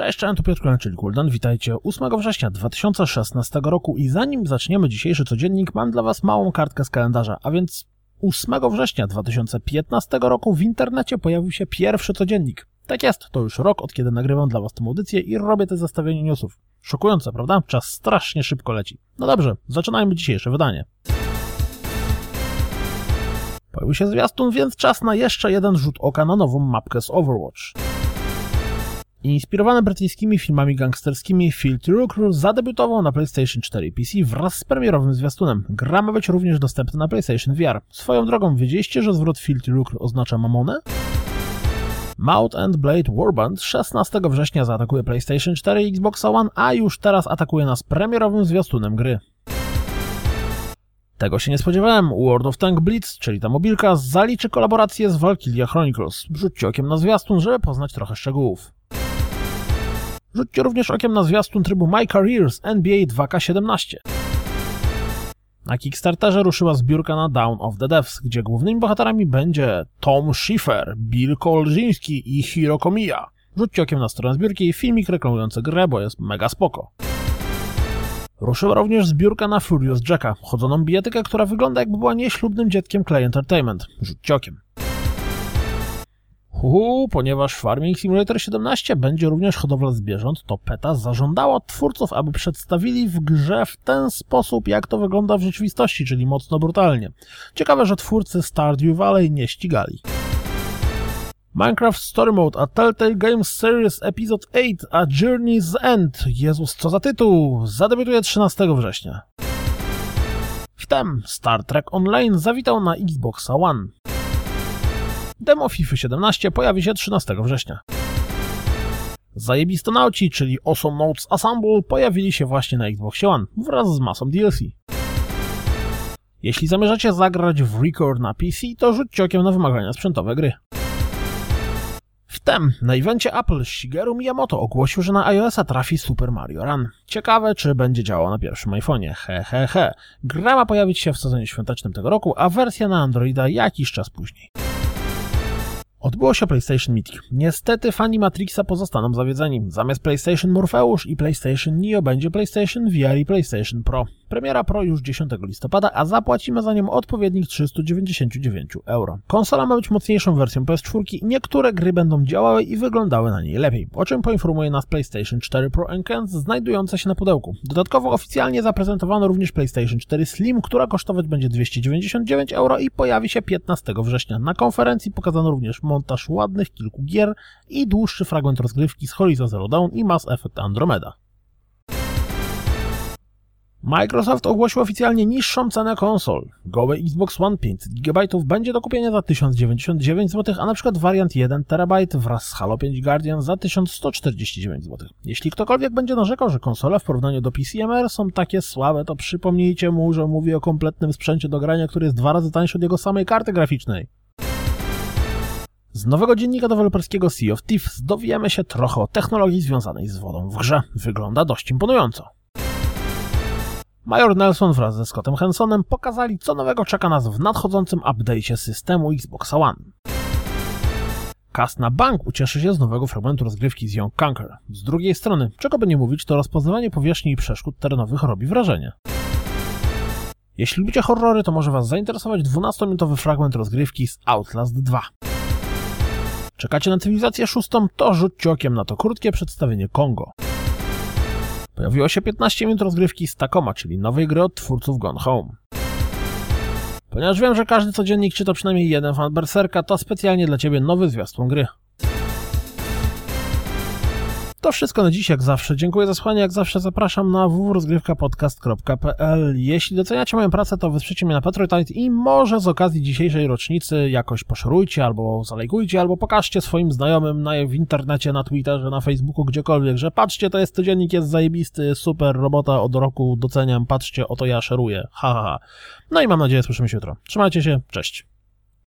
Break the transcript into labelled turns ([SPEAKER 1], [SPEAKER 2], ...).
[SPEAKER 1] Cześć, cześć, tu Piotr czyli Kuldan. Witajcie 8 września 2016 roku i zanim zaczniemy dzisiejszy codziennik, mam dla Was małą kartkę z kalendarza, a więc 8 września 2015 roku w internecie pojawił się pierwszy codziennik. Tak jest, to już rok od kiedy nagrywam dla Was tę audycję i robię te zestawienie newsów. Szokujące, prawda? Czas strasznie szybko leci. No dobrze, zaczynajmy dzisiejsze wydanie. Pojawił się zwiastun, więc czas na jeszcze jeden rzut oka na nową mapkę z Overwatch. Inspirowany brytyjskimi filmami gangsterskimi, Filthy Lucre zadebiutował na PlayStation 4 i PC wraz z premierowym zwiastunem. Gra ma być również dostępna na PlayStation VR. Swoją drogą, wiedzieliście, że zwrot Filthy Lucre oznacza mamonę? Mount and Blade Warband 16 września zaatakuje PlayStation 4 i Xbox One, a już teraz atakuje nas premierowym zwiastunem gry. Tego się nie spodziewałem. World of Tank Blitz, czyli ta mobilka, zaliczy kolaborację z Valkyria Chronicles. Rzućcie okiem na zwiastun, żeby poznać trochę szczegółów. Rzućcie również okiem na zwiastun trybu My Careers NBA 2K17. Na Kickstarterze ruszyła zbiórka na Down of the Devs, gdzie głównymi bohaterami będzie Tom Schiffer, Bill Kolżyński i Hiro Komiya. Rzućcie okiem na stronę zbiórki i filmik reklamujący grę, bo jest mega spoko. Ruszyła również zbiórka na Furious Jacka, chodzoną bijatykę, która wygląda jakby była nieślubnym dzieckiem Clay Entertainment. Rzućcie okiem. Uhu, ponieważ Farming Simulator 17 będzie również hodowla zwierząt, to PETA zażądała twórców, aby przedstawili w grze w ten sposób, jak to wygląda w rzeczywistości, czyli mocno brutalnie. Ciekawe, że twórcy Stardew Valley nie ścigali. Minecraft Story Mode, a Telltale Games Series Episode 8, a Journey's End. Jezus, co za tytuł! Zadebiutuje 13 września. Wtem Star Trek Online zawitał na Xbox One. Demo FIFA 17 pojawi się 13 września. Zajebistonauci, czyli Awesome Notes Assemble, pojawili się właśnie na Xbox One wraz z masą DLC. Jeśli zamierzacie zagrać w Record na PC, to rzućcie okiem na wymagania sprzętowe gry. Wtem na evencie Apple Shigeru Miyamoto ogłosił, że na iOS-a trafi Super Mario Run. Ciekawe, czy będzie działał na pierwszym iPhone'ie. He, he, he. Gra ma pojawić się w sezonie świątecznym tego roku, a wersja na Androida jakiś czas później. Odbyło się PlayStation Meeting. Niestety fani Matrixa pozostaną zawiedzeni. Zamiast PlayStation Morpheus i PlayStation Neo będzie PlayStation VR i PlayStation Pro. Premiera Pro już 10 listopada, a zapłacimy za nią odpowiednich 399 euro. Konsola ma być mocniejszą wersją PS4 i niektóre gry będą działały i wyglądały na niej lepiej, o czym poinformuje nas PlayStation 4 Pro Enhanced znajdujące się na pudełku. Dodatkowo oficjalnie zaprezentowano również PlayStation 4 Slim, która kosztować będzie 299 euro i pojawi się 15 września. Na konferencji pokazano również montaż ładnych kilku gier i dłuższy fragment rozgrywki z Horizon Zero Dawn i Mass Effect Andromeda. Microsoft ogłosił oficjalnie niższą cenę konsol. Goły Xbox One 500 GB będzie do kupienia za 1099 zł, a na przykład wariant 1 TB wraz z Halo 5 Guardian za 1149 zł. Jeśli ktokolwiek będzie narzekał, że konsole w porównaniu do PCMR są takie słabe, to przypomnijcie mu, że mówi o kompletnym sprzęcie do grania, który jest dwa razy tańszy od jego samej karty graficznej. Z nowego dziennika deweloperskiego Sea of Thieves dowiemy się trochę o technologii związanej z wodą w grze. Wygląda dość imponująco. Major Nelson wraz ze Scottem Hensonem pokazali, co nowego czeka nas w nadchodzącym update'cie systemu Xbox One. Cast na bank ucieszy się z nowego fragmentu rozgrywki z Young Conquer. Z drugiej strony, czego by nie mówić, to rozpoznawanie powierzchni i przeszkód terenowych robi wrażenie. Jeśli lubicie horrory, to może Was zainteresować 12-minutowy fragment rozgrywki z Outlast 2. Czekacie na cywilizację szóstą, to rzućcie okiem na to krótkie przedstawienie Kongo. Pojawiło się 15 minut rozgrywki z Takoma, czyli nowej gry od twórców Gone Home. Ponieważ wiem, że każdy codziennik czyta przynajmniej jeden fan Berserka, to specjalnie dla Ciebie nowy zwiastun gry. To wszystko na dziś, jak zawsze. Dziękuję za słuchanie, jak zawsze zapraszam na www.rozgrywkapodcast.pl Jeśli doceniacie moją pracę, to wesprzyjcie mnie na Patreon i może z okazji dzisiejszej rocznicy jakoś poszerujcie, albo zalejkujcie, albo pokażcie swoim znajomym na, w internecie, na Twitterze, na Facebooku, gdziekolwiek, że patrzcie, to jest codziennik, jest zajebisty, super, robota od roku, doceniam, patrzcie, oto ja szeruję, ha, ha, ha. No i mam nadzieję, słyszymy się jutro. Trzymajcie się, cześć.